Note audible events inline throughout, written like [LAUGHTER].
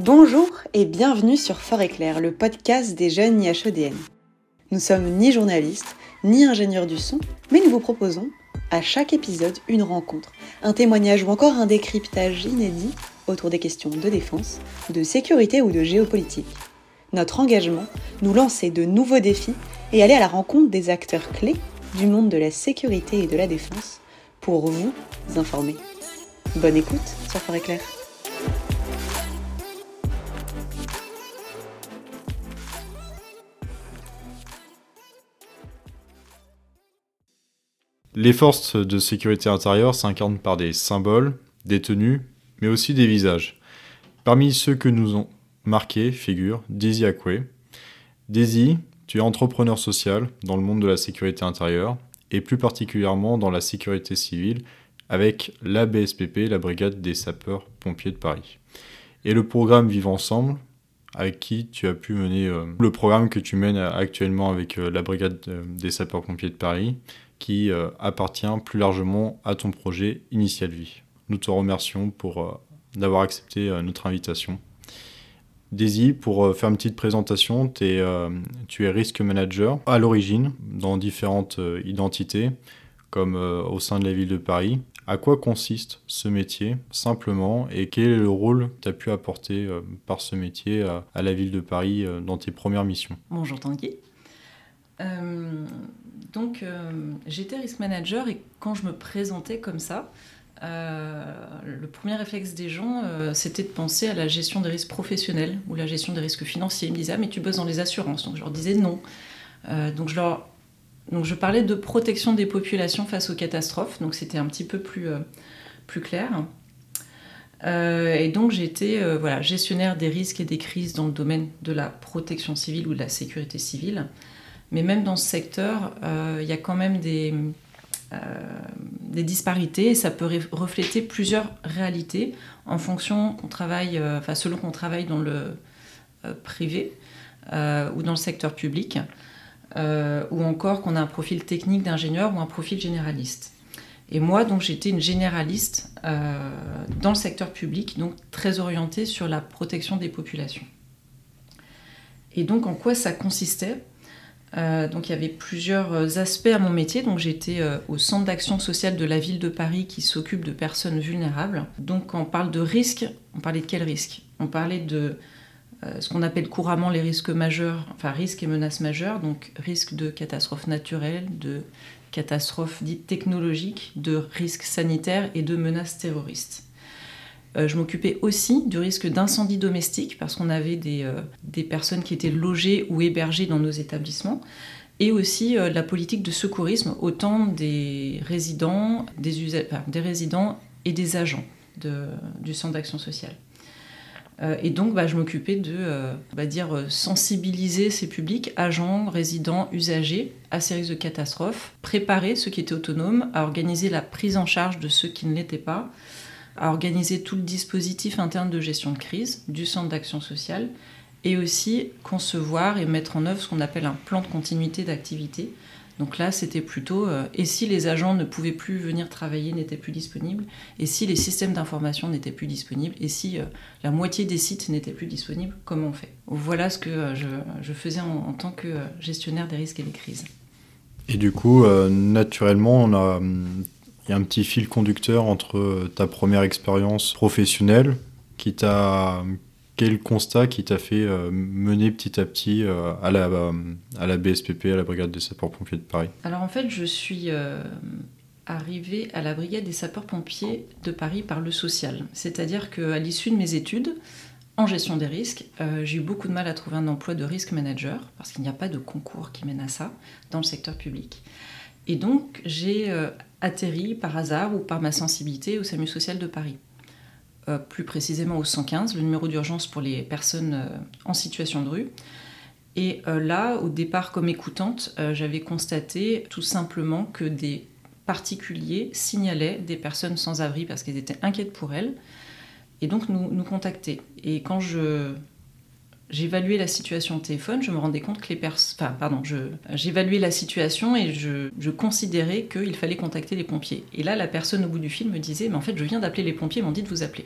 Bonjour et bienvenue sur Fort Éclair, le podcast des jeunes IHEDN. Nous sommes ni journalistes, ni ingénieurs du son, mais nous vous proposons, à chaque épisode, une rencontre, un témoignage ou encore un décryptage inédit autour des questions de défense, de sécurité ou de géopolitique. Notre engagement, nous lancer de nouveaux défis et aller à la rencontre des acteurs clés du monde de la sécurité et de la défense pour vous informer. Bonne écoute sur Fort Éclair. Les forces de sécurité intérieure s'incarnent par des symboles, des tenues, mais aussi des visages. Parmi ceux que nous ont marqués figure Daisy Akwe. Daisy, tu es entrepreneur social dans le monde de la sécurité intérieure et plus particulièrement dans la sécurité civile avec la BSPP, la Brigade des sapeurs-pompiers de Paris. Et le programme Vivre ensemble, avec qui tu as pu mener euh, le programme que tu mènes actuellement avec euh, la Brigade euh, des sapeurs-pompiers de Paris, qui euh, appartient plus largement à ton projet Initial Vie. Nous te remercions pour euh, d'avoir accepté euh, notre invitation. Daisy, pour faire une petite présentation, tu es risque manager à l'origine dans différentes identités, comme au sein de la ville de Paris. À quoi consiste ce métier simplement et quel est le rôle que tu as pu apporter par ce métier à, la ville de Paris dans tes premières missions? Bonjour Tanguy. Donc euh, j'étais risk manager et quand je me présentais comme ça, euh, le premier réflexe des gens, euh, c'était de penser à la gestion des risques professionnels ou la gestion des risques financiers. Ils me disaient ah mais tu bosses dans les assurances, donc je leur disais non. Donc je parlais de protection des populations face aux catastrophes, donc c'était un petit peu plus, clair. Et donc j'étais voilà, gestionnaire des risques et des crises dans le domaine de la protection civile ou de la sécurité civile. Mais même dans ce secteur, euh, il y a quand même des, euh, disparités et ça peut refléter plusieurs réalités en fonction euh, selon qu'on travaille dans le privé ou dans le secteur public, ou encore qu'on a un profil technique d'ingénieur ou un profil généraliste. Et moi, donc, j'étais une généraliste dans le secteur public, donc très orientée sur la protection des populations. Et donc, en quoi ça consistait? Euh, donc il y avait plusieurs aspects à mon métier. Donc j'étais euh, au centre d'action sociale de la ville de Paris qui s'occupe de personnes vulnérables. Donc quand on parle de risque, on parlait de quel risque? On parlait de euh, ce qu'on appelle couramment les risques majeurs, enfin risques et menaces majeures, donc risques de catastrophes naturelles, de catastrophes dites technologiques, de risques sanitaires et de menaces terroristes. Euh, je m'occupais aussi du risque d'incendie domestique parce qu'on avait des, euh, des, personnes qui étaient logées ou hébergées dans nos établissements et aussi euh, la politique de secourisme autant des résidents, des, des résidents et des agents du centre d'action sociale. Et donc, bah, je m'occupais de sensibiliser ces publics, agents, résidents, usagers, à ces risques de catastrophe, préparer ceux qui étaient autonomes à organiser la prise en charge de ceux qui ne l'étaient pas, à organiser tout le dispositif interne de gestion de crise du centre d'action sociale et aussi concevoir et mettre en œuvre ce qu'on appelle un plan de continuité d'activité. Donc là, c'était plutôt euh, et si les agents ne pouvaient plus venir travailler, n'étaient plus disponibles, et si les systèmes d'information n'étaient plus disponibles, et si euh, la moitié des sites n'étaient plus disponibles, comment on fait? Voilà ce que euh, je, faisais en, tant que gestionnaire des risques et des crises. Et du coup, naturellement, on a il y a un petit fil conducteur entre ta première expérience professionnelle qui t'a quel constat qui t'a fait euh, mener petit à petit euh, à, la, euh, à la BSPP, à la Brigade des sapeurs-pompiers de Paris? Alors en fait, je suis euh, arrivée à la Brigade des sapeurs-pompiers de Paris par le social. C'est-à-dire qu'à l'issue de mes études en gestion des risques, euh, j'ai eu beaucoup de mal à trouver un emploi de risque manager parce qu'il n'y a pas de concours qui mène à ça dans le secteur public. Et donc, j'ai euh, atterri par hasard ou par ma sensibilité au SAMU social de Paris. Euh, plus précisément au 115, le numéro d'urgence pour les personnes euh, en situation de rue. Et là, au départ, comme écoutante, j'avais constaté tout simplement que des particuliers signalaient des personnes sans abri parce qu'ils étaient inquiètes pour elles, et donc nous, nous contactaient. Et quand je j'évaluais la situation au téléphone, je me rendais compte que les personnes... Enfin, pardon, j'évaluais la situation et je, considérais qu'il fallait contacter les pompiers. Et là, la personne au bout du fil me disait, mais en fait, je viens d'appeler les pompiers, ils m'ont dit de vous appeler.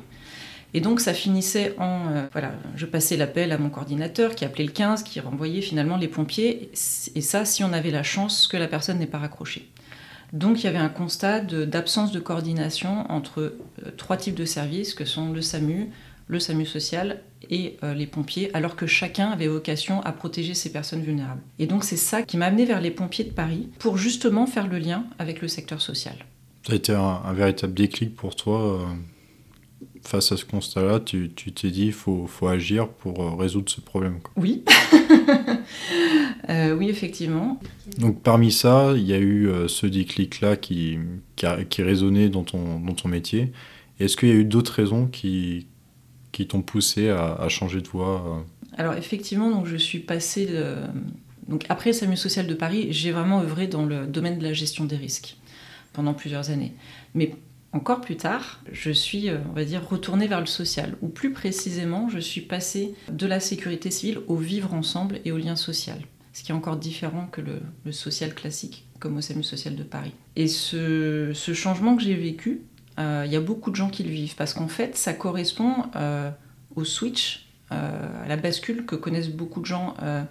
Et donc ça finissait en... euh, voilà, je passais l'appel à mon coordinateur qui appelait le 15, qui renvoyait finalement les pompiers. Et ça, si on avait la chance que la personne n'ait pas raccroché. Donc il y avait un constat d'absence de, coordination entre euh, trois types de services que sont le SAMU, le SAMU social et euh, les pompiers, alors que chacun avait vocation à protéger ces personnes vulnérables. Et donc c'est ça qui m'a amené vers les pompiers de Paris pour justement faire le lien avec le secteur social. Ça a été un, un véritable déclic pour toi. euh, face à ce constat-là, tu t'es dit il faut, faut agir pour euh, résoudre ce problème. quoi. Oui. [LAUGHS] Oui, effectivement. Donc parmi ça, il y a eu ce déclic-là qui, qui, a- qui résonnait dans ton, dans ton métier. Est-ce qu'il y a eu d'autres raisons qui, qui t'ont poussé à, changer de voie euh Alors effectivement, donc je suis passée donc après le SAMU social de Paris, j'ai vraiment œuvré dans le domaine de la gestion des risques pendant plusieurs années. Mais encore plus tard, je suis, euh, on va dire, retournée vers le social, ou plus précisément, je suis passée de la sécurité civile au vivre ensemble et au lien social, ce qui est encore différent que le, social classique, comme au SAMU social de Paris. Et ce changement que j'ai vécu, euh, il y a beaucoup de gens qui le vivent, parce qu'en fait, ça correspond euh, au switch, euh, à la bascule que connaissent beaucoup de gens euh,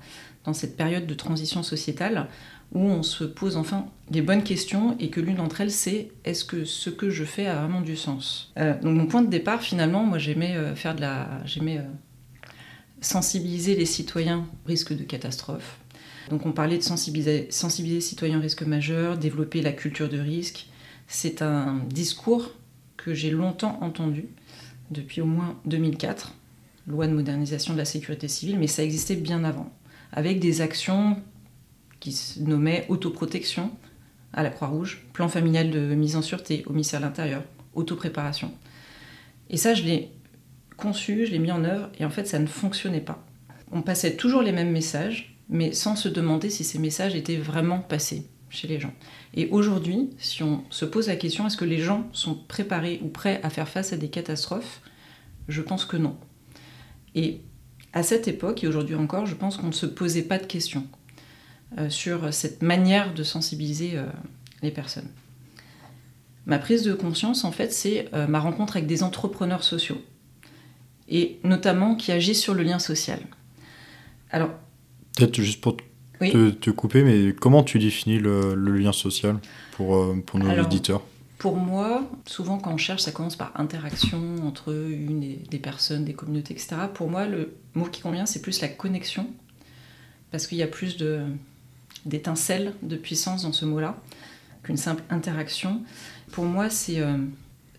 dans cette période de transition sociétale, où on se pose enfin des bonnes questions et que l'une d'entre elles c'est est-ce que ce que je fais a vraiment du sens? Euh, Donc mon point de départ finalement, moi j'aimais euh, faire de la, j'aimais euh, sensibiliser les citoyens au risque de catastrophe. Donc on parlait de sensibiliser, sensibiliser les citoyens au risque majeur, développer la culture de risque. C'est un discours que j'ai longtemps entendu depuis au moins 2004, loi de modernisation de la sécurité civile, mais ça existait bien avant, avec des actions qui se nommaient autoprotection à la Croix-Rouge, plan familial de mise en sûreté au ministère de l'Intérieur, autopréparation. Et ça, je l'ai conçu, je l'ai mis en œuvre, et en fait, ça ne fonctionnait pas. On passait toujours les mêmes messages, mais sans se demander si ces messages étaient vraiment passés chez les gens. Et aujourd'hui, si on se pose la question, est-ce que les gens sont préparés ou prêts à faire face à des catastrophes? Je pense que non. Et à cette époque, et aujourd'hui encore, je pense qu'on ne se posait pas de questions euh, sur cette manière de sensibiliser euh, les personnes. Ma prise de conscience, en fait, c'est euh, ma rencontre avec des entrepreneurs sociaux, et notamment qui agissent sur le lien social. Alors, Peut-être juste pour Oui. te- te couper, mais comment tu définis le, le lien social pour, euh, pour nos Alors, éditeurs Pour moi, souvent quand on cherche, ça commence par interaction entre une et des personnes, des communautés, etc. Pour moi, le mot qui convient, c'est plus la connexion, parce qu'il y a plus de d'étincelles, de puissance dans ce mot-là qu'une simple interaction. Pour moi, c'est euh,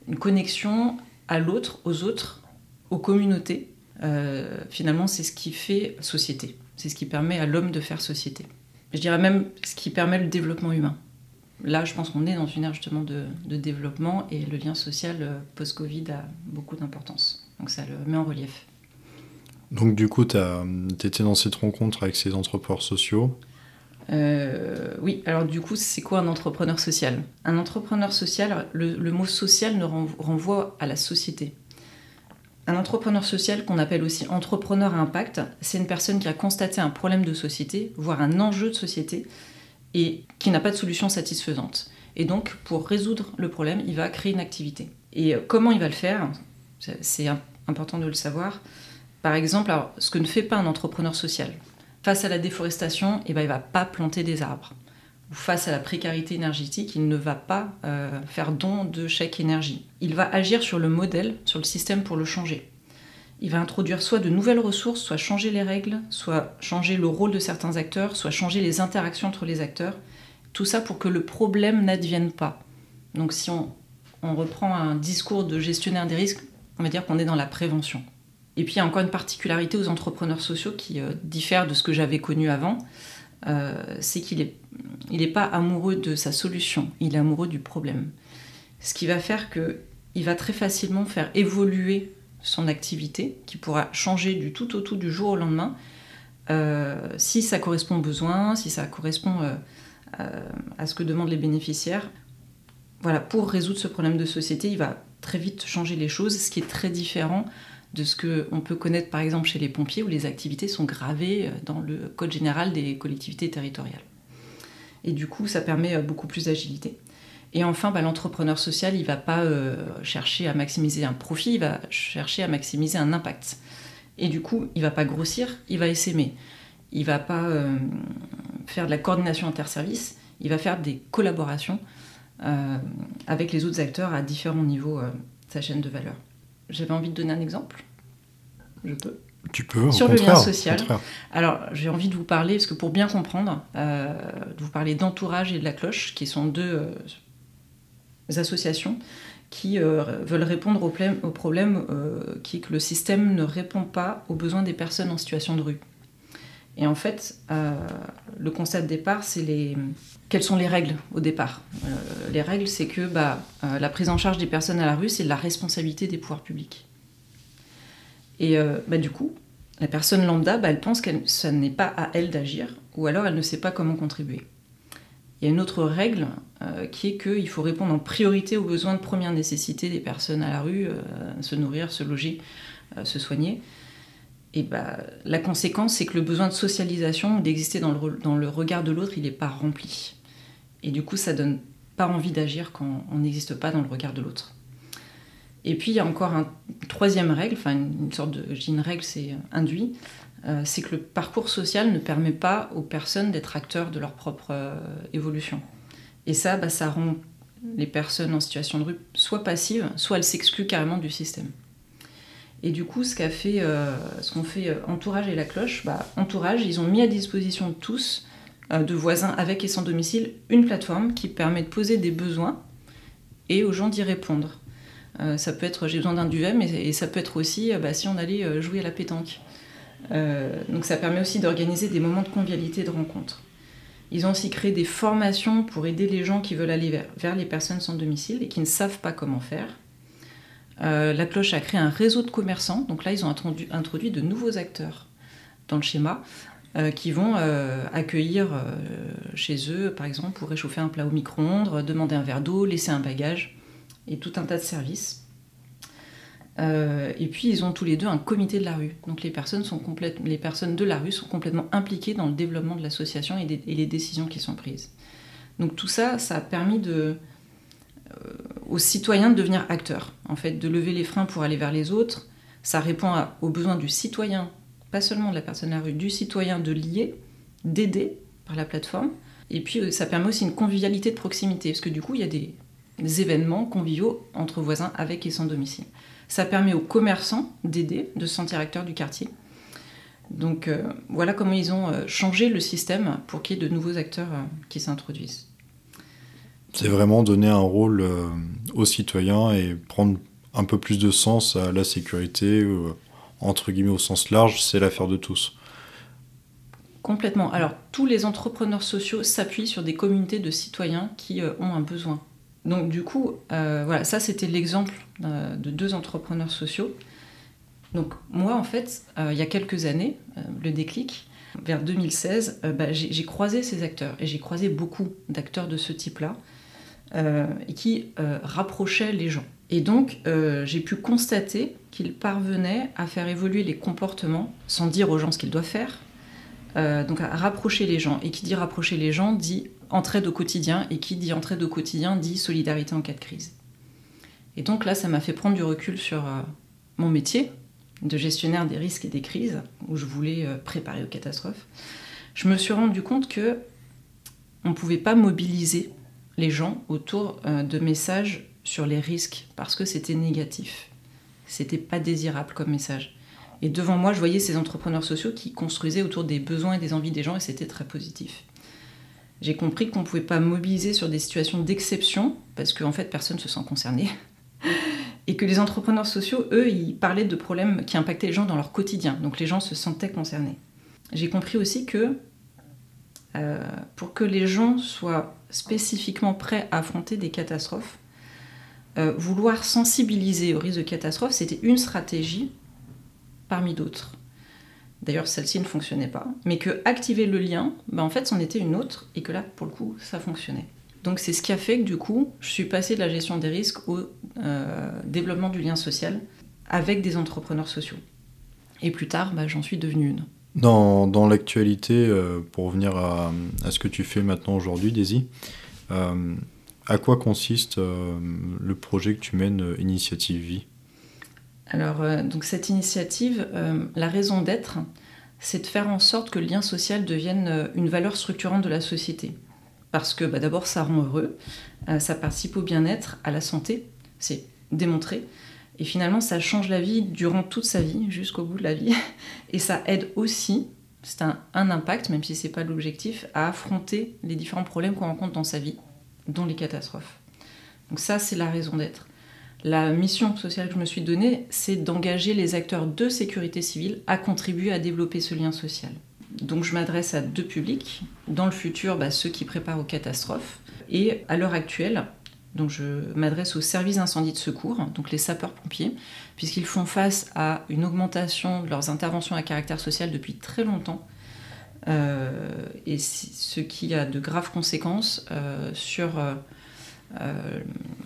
une connexion à l'autre, aux autres, aux communautés. Euh, finalement, c'est ce qui fait société. C'est ce qui permet à l'homme de faire société. Je dirais même ce qui permet le développement humain. Là, je pense qu'on est dans une ère justement de, de développement et le lien social euh, post-Covid a beaucoup d'importance. Donc ça le met en relief. Donc du coup, tu étais dans cette rencontre avec ces entrepreneurs sociaux? Euh, oui, alors du coup, c'est quoi un entrepreneur social? Un entrepreneur social, le, le mot social ne ren- renvoie à la société. Un entrepreneur social, qu'on appelle aussi entrepreneur à impact, c'est une personne qui a constaté un problème de société, voire un enjeu de société, et qui n'a pas de solution satisfaisante. Et donc, pour résoudre le problème, il va créer une activité. Et euh, comment il va le faire C'est- C'est im- important de le savoir. Par exemple, alors, ce que ne fait pas un entrepreneur social, face à la déforestation, eh ben, il ne va pas planter des arbres. Face à la précarité énergétique, il ne va pas euh, faire don de chèque énergie. Il va agir sur le modèle, sur le système pour le changer. Il va introduire soit de nouvelles ressources, soit changer les règles, soit changer le rôle de certains acteurs, soit changer les interactions entre les acteurs. Tout ça pour que le problème n'advienne pas. Donc si on, on reprend un discours de gestionnaire des risques, on va dire qu'on est dans la prévention. Et puis il y a encore une particularité aux entrepreneurs sociaux qui euh, diffère de ce que j'avais connu avant, euh, c'est qu'il n'est il est pas amoureux de sa solution, il est amoureux du problème. Ce qui va faire qu'il va très facilement faire évoluer son activité, qui pourra changer du tout au tout du jour au lendemain, euh, si ça correspond aux besoins, si ça correspond euh, à ce que demandent les bénéficiaires. Voilà, pour résoudre ce problème de société, il va très vite changer les choses, ce qui est très différent de ce qu'on peut connaître par exemple chez les pompiers où les activités sont gravées dans le code général des collectivités territoriales. Et du coup, ça permet beaucoup plus d'agilité. Et enfin, bah, l'entrepreneur social, il ne va pas euh, chercher à maximiser un profit, il va chercher à maximiser un impact. Et du coup, il ne va pas grossir, il va essaimer. Il ne va pas euh, faire de la coordination interservice, il va faire des collaborations euh, avec les autres acteurs à différents niveaux de sa chaîne de valeur. J'avais envie de donner un exemple. Je peux. Tu peux. Sur le lien social. Alors, j'ai envie de vous parler, parce que pour bien comprendre, de vous parler d'entourage et de la cloche, qui sont deux associations qui euh, veulent répondre au, problème, au problème euh, qui est que le système ne répond pas aux besoins des personnes en situation de rue. Et en fait, euh, le constat de départ, c'est les... quelles sont les règles au départ Les règles, c'est que bah, la prise en charge des personnes à la rue, c'est la responsabilité des pouvoirs publics. Et bah, du coup, la personne lambda, bah, elle pense que ça n'est pas à elle d'agir, ou alors elle ne sait pas comment contribuer. Il y a une autre règle euh, qui est qu'il faut répondre en priorité aux besoins de première nécessité des personnes à la rue, euh, se nourrir, se loger, euh, se soigner. Et bah, la conséquence, c'est que le besoin de socialisation, d'exister dans le, regard de l'autre, il n'est pas rempli. Et du coup, ça donne pas envie d'agir quand on n'existe pas dans le regard de l'autre. Et puis il y a encore une troisième règle, enfin une, sorte de, je une règle, c'est induit, euh, c'est que le parcours social ne permet pas aux personnes d'être acteurs de leur propre euh, évolution. Et ça, bah, ça rend les personnes en situation de rue soit passives, soit elles s'excluent carrément du système. Et du coup, ce qu'a fait, euh, ce qu'ont fait Entourage et la Cloche, bah, Entourage, ils ont mis à disposition de tous, de voisins avec et sans domicile, une plateforme qui permet de poser des besoins et aux gens d'y répondre. ça peut être j'ai besoin d'un duvet, mais et ça peut être aussi bah, si on allait jouer à la pétanque. Euh, donc ça permet aussi d'organiser des moments de convivialité, de rencontre. Ils ont aussi créé des formations pour aider les gens qui veulent aller vers, les personnes sans domicile et qui ne savent pas comment faire. Euh, la cloche a créé un réseau de commerçants, donc là ils ont introduit, de nouveaux acteurs dans le schéma euh, qui vont accueillir chez eux, par exemple, pour réchauffer un plat au micro-ondes, demander un verre d'eau, laisser un bagage et tout un tas de services. Euh, et puis ils ont tous les deux un comité de la rue. Donc les personnes, sont les personnes de la rue sont complètement impliquées dans le développement de l'association et, les décisions qui sont prises. Donc tout ça, ça a permis de, euh, aux citoyens de devenir acteurs, en fait, de lever les freins pour aller vers les autres. Ça répond aux besoins du citoyen, pas seulement de la personne de la rue, du citoyen de lier, d'aider par la plateforme. Et puis euh, ça permet aussi une convivialité de proximité, parce que du coup, il y a des événements conviviaux entre voisins avec et sans domicile. Ça permet aux commerçants d'aider, de se sentir acteurs du quartier. Donc euh, voilà comment ils ont euh, changé le système pour qu'il y ait de nouveaux acteurs euh, qui s'introduisent. C'est vraiment donner un rôle aux citoyens et prendre un peu plus de sens à la sécurité, entre guillemets au sens large, c'est l'affaire de tous. Complètement. Alors tous les entrepreneurs sociaux s'appuient sur des communautés de citoyens qui ont un besoin donc du coup, euh, voilà, ça c'était l'exemple euh, de deux entrepreneurs sociaux. Donc moi en fait, euh, il y a quelques années, le déclic, vers 2016, bah, j'ai croisé ces acteurs et j'ai croisé beaucoup d'acteurs de ce type-là et qui rapprochaient les gens. Et donc j'ai pu constater qu'ils parvenaient à faire évoluer les comportements sans dire aux gens ce qu'ils doivent faire, donc à rapprocher les gens. Et qui dit rapprocher les gens dit entraide au quotidien, et qui dit entraide au quotidien dit solidarité en cas de crise. Et donc là, ça m'a fait prendre du recul sur euh, mon métier de gestionnaire des risques et des crises, où je voulais euh, préparer aux catastrophes. Je me suis rendu compte que on ne pouvait pas mobiliser les gens autour euh, de messages sur les risques parce que c'était négatif. C'était pas désirable comme message. Et devant moi, je voyais ces entrepreneurs sociaux qui construisaient autour des besoins et des envies des gens et c'était très positif j'ai compris qu'on ne pouvait pas mobiliser sur des situations d'exception, parce qu'en fait, personne ne se sent concerné. [LAUGHS] Et que les entrepreneurs sociaux, eux, ils parlaient de problèmes qui impactaient les gens dans leur quotidien. Donc les gens se sentaient concernés. J'ai compris aussi que euh, pour que les gens soient spécifiquement prêts à affronter des catastrophes, euh, vouloir sensibiliser au risque de catastrophe, c'était une stratégie parmi d'autres d'ailleurs celle-ci ne fonctionnait pas, mais que activer le lien, bah, en fait c'en était une autre, et que là pour le coup ça fonctionnait. Donc c'est ce qui a fait que du coup je suis passée de la gestion des risques au euh, développement du lien social avec des entrepreneurs sociaux. Et plus tard, bah, j'en suis devenue une. Dans, dans l'actualité, euh, pour revenir à, à, ce que tu fais maintenant aujourd'hui, Daisy, euh, À quoi consiste le projet que tu mènes, Initiative Vie? Alors, donc cette initiative, la raison d'être, c'est de faire en sorte que le lien social devienne une valeur structurante de la société. Parce que bah, d'abord, ça rend heureux, ça participe au bien-être, à la santé, c'est démontré. Et finalement, ça change la vie durant toute sa vie, jusqu'au bout de la vie. Et ça aide aussi, c'est un, impact, même si ce n'est pas l'objectif, à affronter les différents problèmes qu'on rencontre dans sa vie, dont les catastrophes. Donc ça, c'est la raison d'être. La mission sociale que je me suis donnée, c'est d'engager les acteurs de sécurité civile à contribuer à développer ce lien social. Donc je m'adresse à deux publics. Dans le futur, bah, ceux qui préparent aux catastrophes. Et à l'heure actuelle, donc je m'adresse aux services d'incendie de secours, donc les sapeurs-pompiers, puisqu'ils font face à une augmentation de leurs interventions à caractère social depuis très longtemps, euh, et ce qui a de graves conséquences euh, sur euh,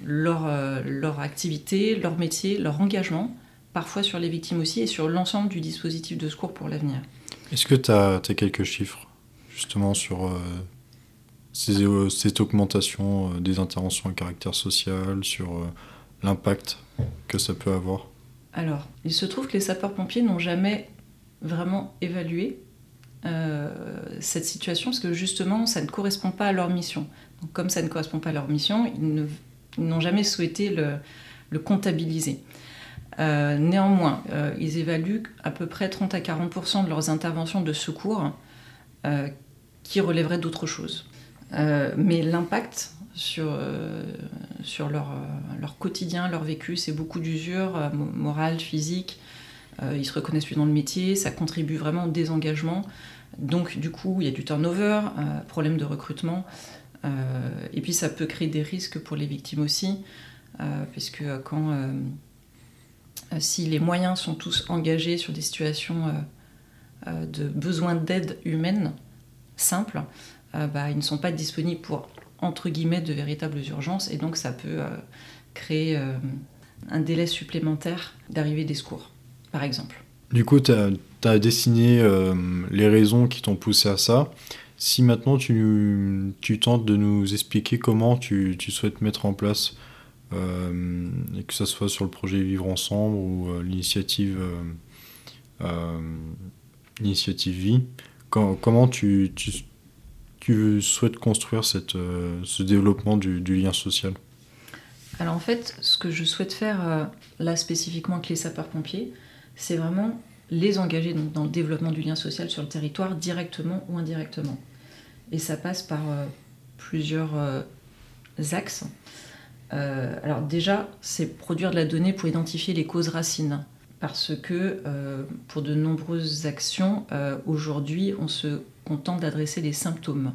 leur, leur activité, leur métier, leur engagement, parfois sur les victimes aussi, et sur l'ensemble du dispositif de secours pour l'avenir. Est-ce que tu as, as, quelques chiffres justement sur cette augmentation euh, des interventions à caractère social, sur euh, l'impact que ça peut avoir Alors, il se trouve que les sapeurs-pompiers n'ont jamais vraiment évalué cette situation parce que justement, ça ne correspond pas à leur mission. Donc, comme ça ne correspond pas à leur mission, ils n'ont jamais souhaité le, comptabiliser. néanmoins, ils évaluent à peu près 30 à 40% de leurs interventions de secours qui relèveraient d'autre chose. Euh, mais l'impact sur, euh, sur leur, euh, leur, quotidien, leur vécu, c'est beaucoup d'usure morale, physique. ils se reconnaissent plus dans le métier, ça contribue vraiment au désengagement. Donc du coup, il y a du turnover, problème de recrutement. et puis ça peut créer des risques pour les victimes aussi, puisque quand si les moyens sont tous engagés sur des situations de besoin d'aide humaine simple, bah, ils ne sont pas disponibles pour, entre guillemets, de véritables urgences, et donc ça peut euh, créer euh, un délai supplémentaire d'arrivée des secours, par exemple. Du coup, tu as, dessiné les raisons qui t'ont poussé à ça. Si maintenant tu, tu, tentes de nous expliquer comment tu, tu souhaites mettre en place, et que ce soit sur le projet Vivre Ensemble ou l'initiative Initiative Vie, comment tu, tu, souhaites construire cette, euh, ce développement du, lien social Alors en fait, ce que je souhaite faire euh, là spécifiquement avec les sapeurs-pompiers, c'est vraiment les engager dans le développement du lien social sur le territoire directement ou indirectement. Et ça passe par euh, plusieurs axes. alors déjà, c'est produire de la donnée pour identifier les causes racines. Parce que pour de nombreuses actions, aujourd'hui, on se contente d'adresser les symptômes,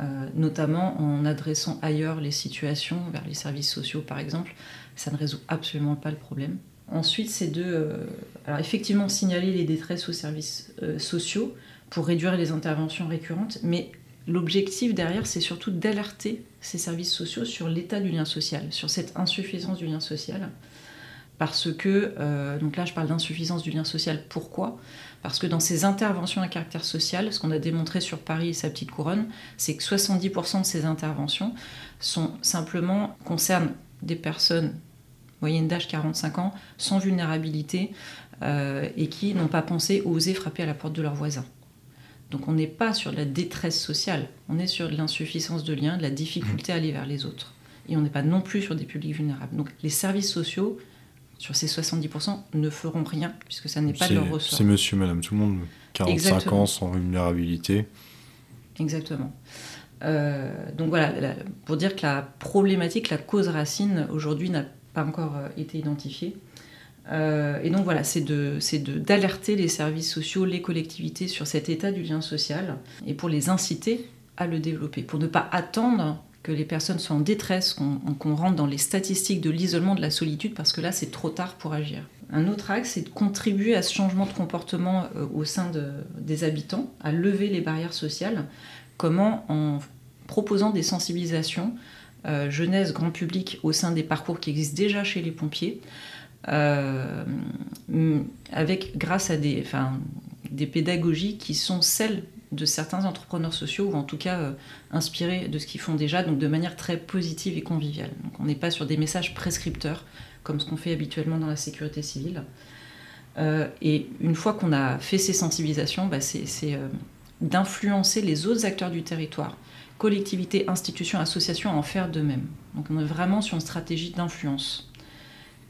euh, notamment en adressant ailleurs les situations, vers les services sociaux par exemple. Ça ne résout absolument pas le problème. Ensuite, c'est de, euh, alors effectivement, signaler les détresses aux services euh, sociaux pour réduire les interventions récurrentes, mais l'objectif derrière, c'est surtout d'alerter ces services sociaux sur l'état du lien social, sur cette insuffisance du lien social. Parce que, donc là je parle d'insuffisance du lien social, pourquoi? Parce que dans ces interventions à caractère social, ce qu'on a démontré sur Paris et sa petite couronne, c'est que 70% de ces interventions sont simplement concernent des personnes moyenne d'âge 45 ans, sans vulnérabilité, euh, et qui n'ont pas pensé oser frapper à la porte de leurs voisins. Donc on n'est pas sur de la détresse sociale, on est sur de l'insuffisance de lien, de la difficulté à aller vers les autres. Et on n'est pas non plus sur des publics vulnérables. Donc les services sociaux sur ces 70%, ne feront rien, puisque ça n'est pas de leur ressort. C'est monsieur, madame, tout le monde, 45 ans sans vulnérabilité. Exactement. Euh, donc voilà, pour dire que la problématique, la cause racine, aujourd'hui, n'a pas encore euh, été identifiée. Euh, et donc voilà, c'est d'alerter de, les services sociaux, les collectivités sur cet état du lien social, et pour les inciter à le développer, pour ne pas attendre que les personnes soient en détresse, qu'on rentre dans les statistiques de l'isolement, de la solitude, parce que là, c'est trop tard pour agir. Un autre axe, c'est de contribuer à ce changement de comportement euh, au sein des habitants, à lever les barrières sociales. Comment En proposant des sensibilisations, euh, jeunesse, grand public, au sein des parcours qui existent déjà chez les pompiers, euh, avec, grâce à des, des pédagogies qui sont celles de certains entrepreneurs sociaux, ou en tout cas inspiré de ce qu'ils font déjà, donc de manière très positive et conviviale. Donc on n'est pas sur des messages prescripteurs, comme ce qu'on fait habituellement dans la sécurité civile. et une fois qu'on a fait ces sensibilisations, bah, c'est d'influencer les autres acteurs du territoire, collectivités, institutions, associations à en faire de même. Donc on est vraiment sur une stratégie d'influence.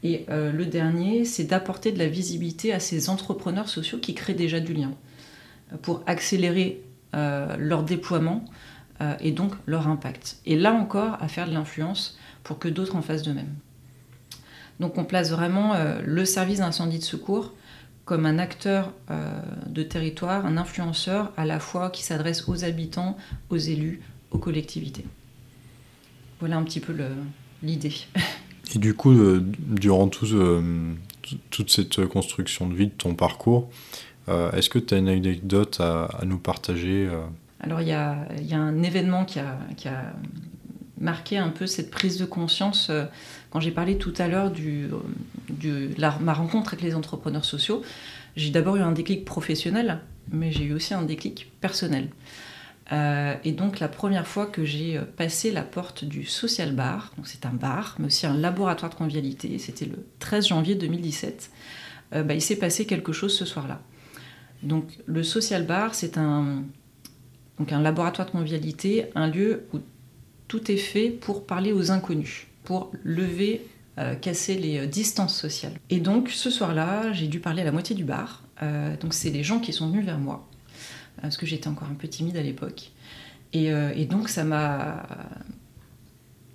Et euh, le dernier, c'est d'apporter de la visibilité à ces entrepreneurs sociaux qui créent déjà du lien euh, pour accélérer euh, leur déploiement et donc leur impact. Et là encore, à faire de l'influence pour que d'autres en fassent de même. Donc on place vraiment le service d'incendie de secours comme un acteur de territoire, un influenceur à la fois qui s'adresse aux habitants, aux élus, aux collectivités. Voilà un petit peu l'idée. [LAUGHS] Et du coup, euh, durant euh, toute cette construction de vie, de ton parcours, euh, est-ce que tu as une anecdote à, nous partager Alors, il y a, un événement qui a, marqué un peu cette prise de conscience. quand j'ai parlé tout à l'heure de ma rencontre avec les entrepreneurs sociaux, j'ai d'abord eu un déclic professionnel, mais j'ai eu aussi un déclic personnel. Euh, et donc la première fois que j'ai euh, passé la porte du Social Bar, c'est un bar, mais aussi un laboratoire de convivialité, c'était le 13 janvier 2017, euh, bah, il s'est passé quelque chose ce soir-là. Donc le Social Bar, c'est un, laboratoire de convivialité, un lieu où tout est fait pour parler aux inconnus, pour lever, casser les distances sociales. Et donc ce soir-là, j'ai dû parler à la moitié du bar. donc c'est les gens qui sont venus vers moi parce que j'étais encore un peu timide à l'époque. Et, euh, donc ça m'a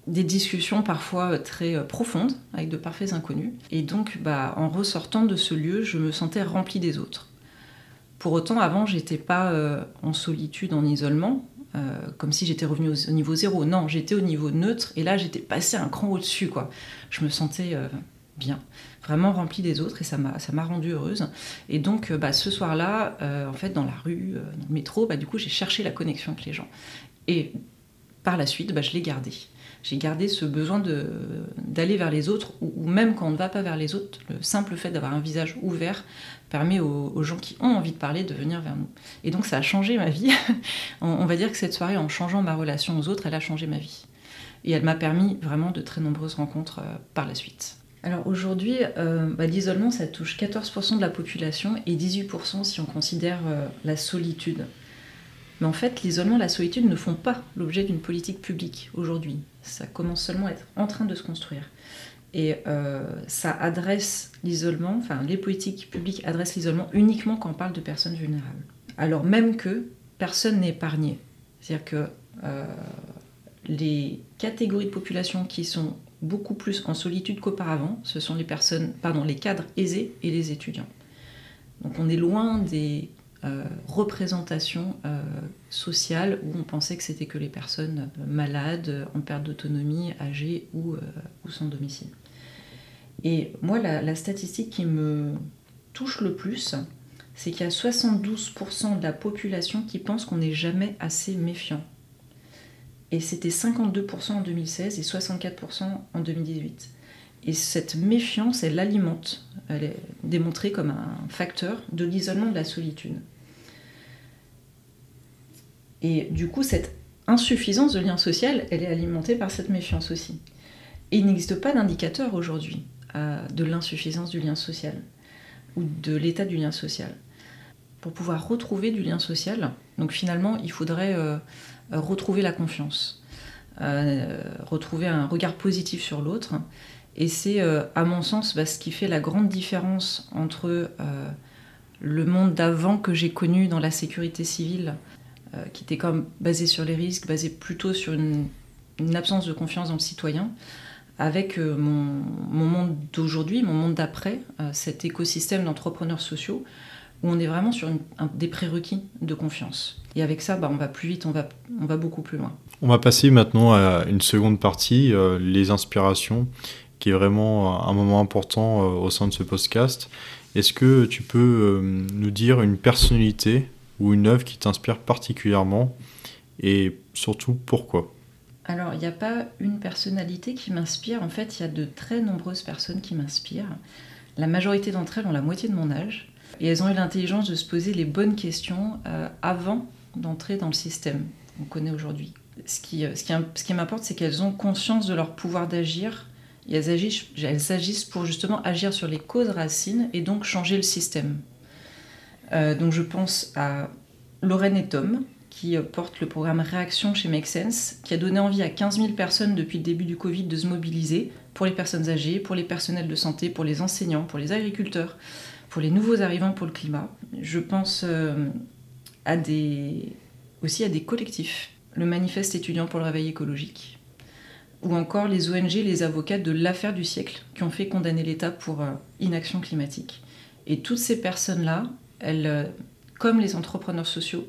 des discussions parfois très euh, profondes avec de parfaits inconnus. Et donc, bah, en ressortant de ce lieu, je me sentais remplie des autres. Pour autant, avant, j'étais pas euh, en solitude, en isolement, comme si j'étais revenue au, niveau zéro. Non, j'étais au niveau neutre, et là, j'étais passée un cran au-dessus, quoi. Je me sentais bien, vraiment remplie des autres et ça m'a rendue heureuse. Et donc euh, bah, ce soir-là, euh, en fait dans la rue, euh, dans le métro, bah, du coup j'ai cherché la connexion avec les gens. Et par la suite, bah, je l'ai gardé. J'ai gardé ce besoin d'aller vers les autres, ou, même quand on ne va pas vers les autres, le simple fait d'avoir un visage ouvert permet aux, gens qui ont envie de parler de venir vers nous. Et donc ça a changé ma vie. [LAUGHS] on, va dire que cette soirée, en changeant ma relation aux autres, elle a changé ma vie. Et elle m'a permis vraiment de très nombreuses rencontres par la suite. Alors aujourd'hui, euh, bah, l'isolement, ça touche 14% de la population et 18% si on considère euh, la solitude. Mais en fait, l'isolement et la solitude ne font pas l'objet d'une politique publique aujourd'hui. Ça commence seulement à être en train de se construire. Et euh, ça adresse l'isolement, enfin les politiques publiques adressent l'isolement uniquement quand on parle de personnes vulnérables. Alors même que personne n'est épargné. C'est-à-dire que les catégories de population qui sont beaucoup plus en solitude qu'auparavant. Ce sont les personnes, pardon, les cadres aisés et les étudiants. Donc on est loin des euh, représentations euh, sociales où on pensait que c'était que les personnes malades, en perte d'autonomie, âgées ou, euh, sans domicile. Et moi, la, statistique qui me touche le plus, c'est qu'il y a 72% de la population qui pense qu'on n'est jamais assez méfiant et c'était 52% en 2016 et 64% en 2018. Et cette méfiance, elle alimente, elle est démontrée comme un facteur de l'isolement de la solitude. Et du coup, cette insuffisance de lien social, elle est alimentée par cette méfiance aussi. Et il n'existe pas d'indicateur aujourd'hui euh, de l'insuffisance du lien social ou de l'état du lien social. Pour pouvoir retrouver du lien social, donc finalement, il faudrait euh, retrouver la confiance, euh, retrouver un regard positif sur l'autre. Et c'est, à mon sens, bah, ce qui fait la grande différence entre le monde d'avant que j'ai connu dans la sécurité civile, qui était comme basé sur les risques, basé plutôt sur une, absence de confiance dans le citoyen, avec mon, monde d'aujourd'hui, mon monde d'après, cet écosystème d'entrepreneurs sociaux, où on est vraiment sur des prérequis de confiance. Et avec ça, bah, on va plus vite, on va, on va beaucoup plus loin. On va passer maintenant à une seconde partie, euh, les inspirations, qui est vraiment un moment important euh, au sein de ce podcast. Est-ce que tu peux euh, nous dire une personnalité ou une œuvre qui t'inspire particulièrement et surtout pourquoi? Alors, il n'y a pas une personnalité qui m'inspire. En fait, il y a de très nombreuses personnes qui m'inspirent. La majorité d'entre elles ont la moitié de mon âge et elles ont eu l'intelligence de se poser les bonnes questions avant d'entrer dans le système qu'on connaît aujourd'hui. Ce qui, ce qui, ce qui m'importe, c'est qu'elles ont conscience de leur pouvoir d'agir et elles agissent, elles agissent pour justement agir sur les causes racines et donc changer le système. Euh, donc je pense à Lorraine et Tom, qui porte le programme Réaction chez Make Sense, qui a donné envie à 15 000 personnes depuis le début du Covid de se mobiliser pour les personnes âgées, pour les personnels de santé, pour les enseignants, pour les agriculteurs, pour les nouveaux arrivants pour le climat. Je pense euh, aussi à des collectifs, le manifeste étudiant pour le réveil écologique, ou encore les ONG, les avocats de l'affaire du siècle, qui ont fait condamner l'État pour euh, inaction climatique. Et toutes ces personnes-là, elles, euh, comme les entrepreneurs sociaux,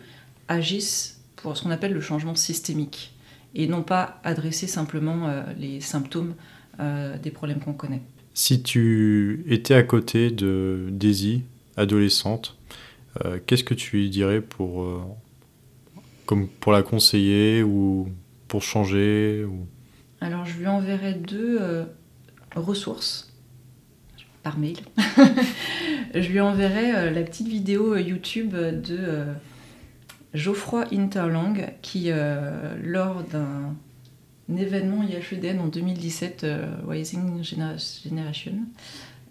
agissent pour ce qu'on appelle le changement systémique, et non pas adresser simplement euh, les symptômes des problèmes qu'on connaît. Si tu étais à côté de Daisy, adolescente, qu'est-ce que tu lui dirais pour, comme pour la conseiller ou pour changer ou... Alors je lui enverrai deux euh, ressources par mail. [LAUGHS] je lui enverrai euh, la petite vidéo euh, YouTube de Geoffroy Interlang qui, lors d'un événement IHEDN en 2017, Rising Generation,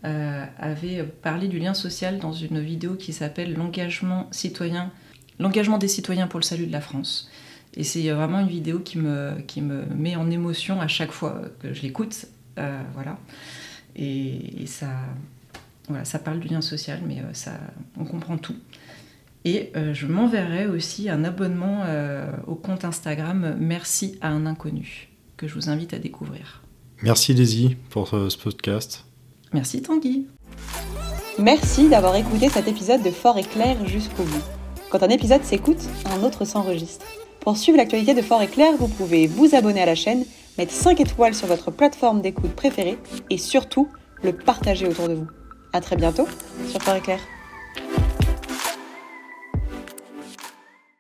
avait parlé du lien social dans une vidéo qui s'appelle L'engagement citoyen, l'engagement des citoyens pour le salut de la France. Et c'est vraiment une vidéo qui me, met en émotion à chaque fois que je l'écoute. Euh, voilà. Et, ça, voilà, ça parle du lien social, mais euh, ça, on comprend tout. Et euh, je m'enverrai aussi un abonnement au compte Instagram Merci à un inconnu, que je vous invite à découvrir. Merci Daisy pour ce podcast. Merci Tanguy. Merci d'avoir écouté cet épisode de Fort et Clair jusqu'au bout. Quand un épisode s'écoute, un autre s'enregistre. Pour suivre l'actualité de Fort Éclair, vous pouvez vous abonner à la chaîne, mettre 5 étoiles sur votre plateforme d'écoute préférée et surtout le partager autour de vous. A très bientôt sur Fort Éclair.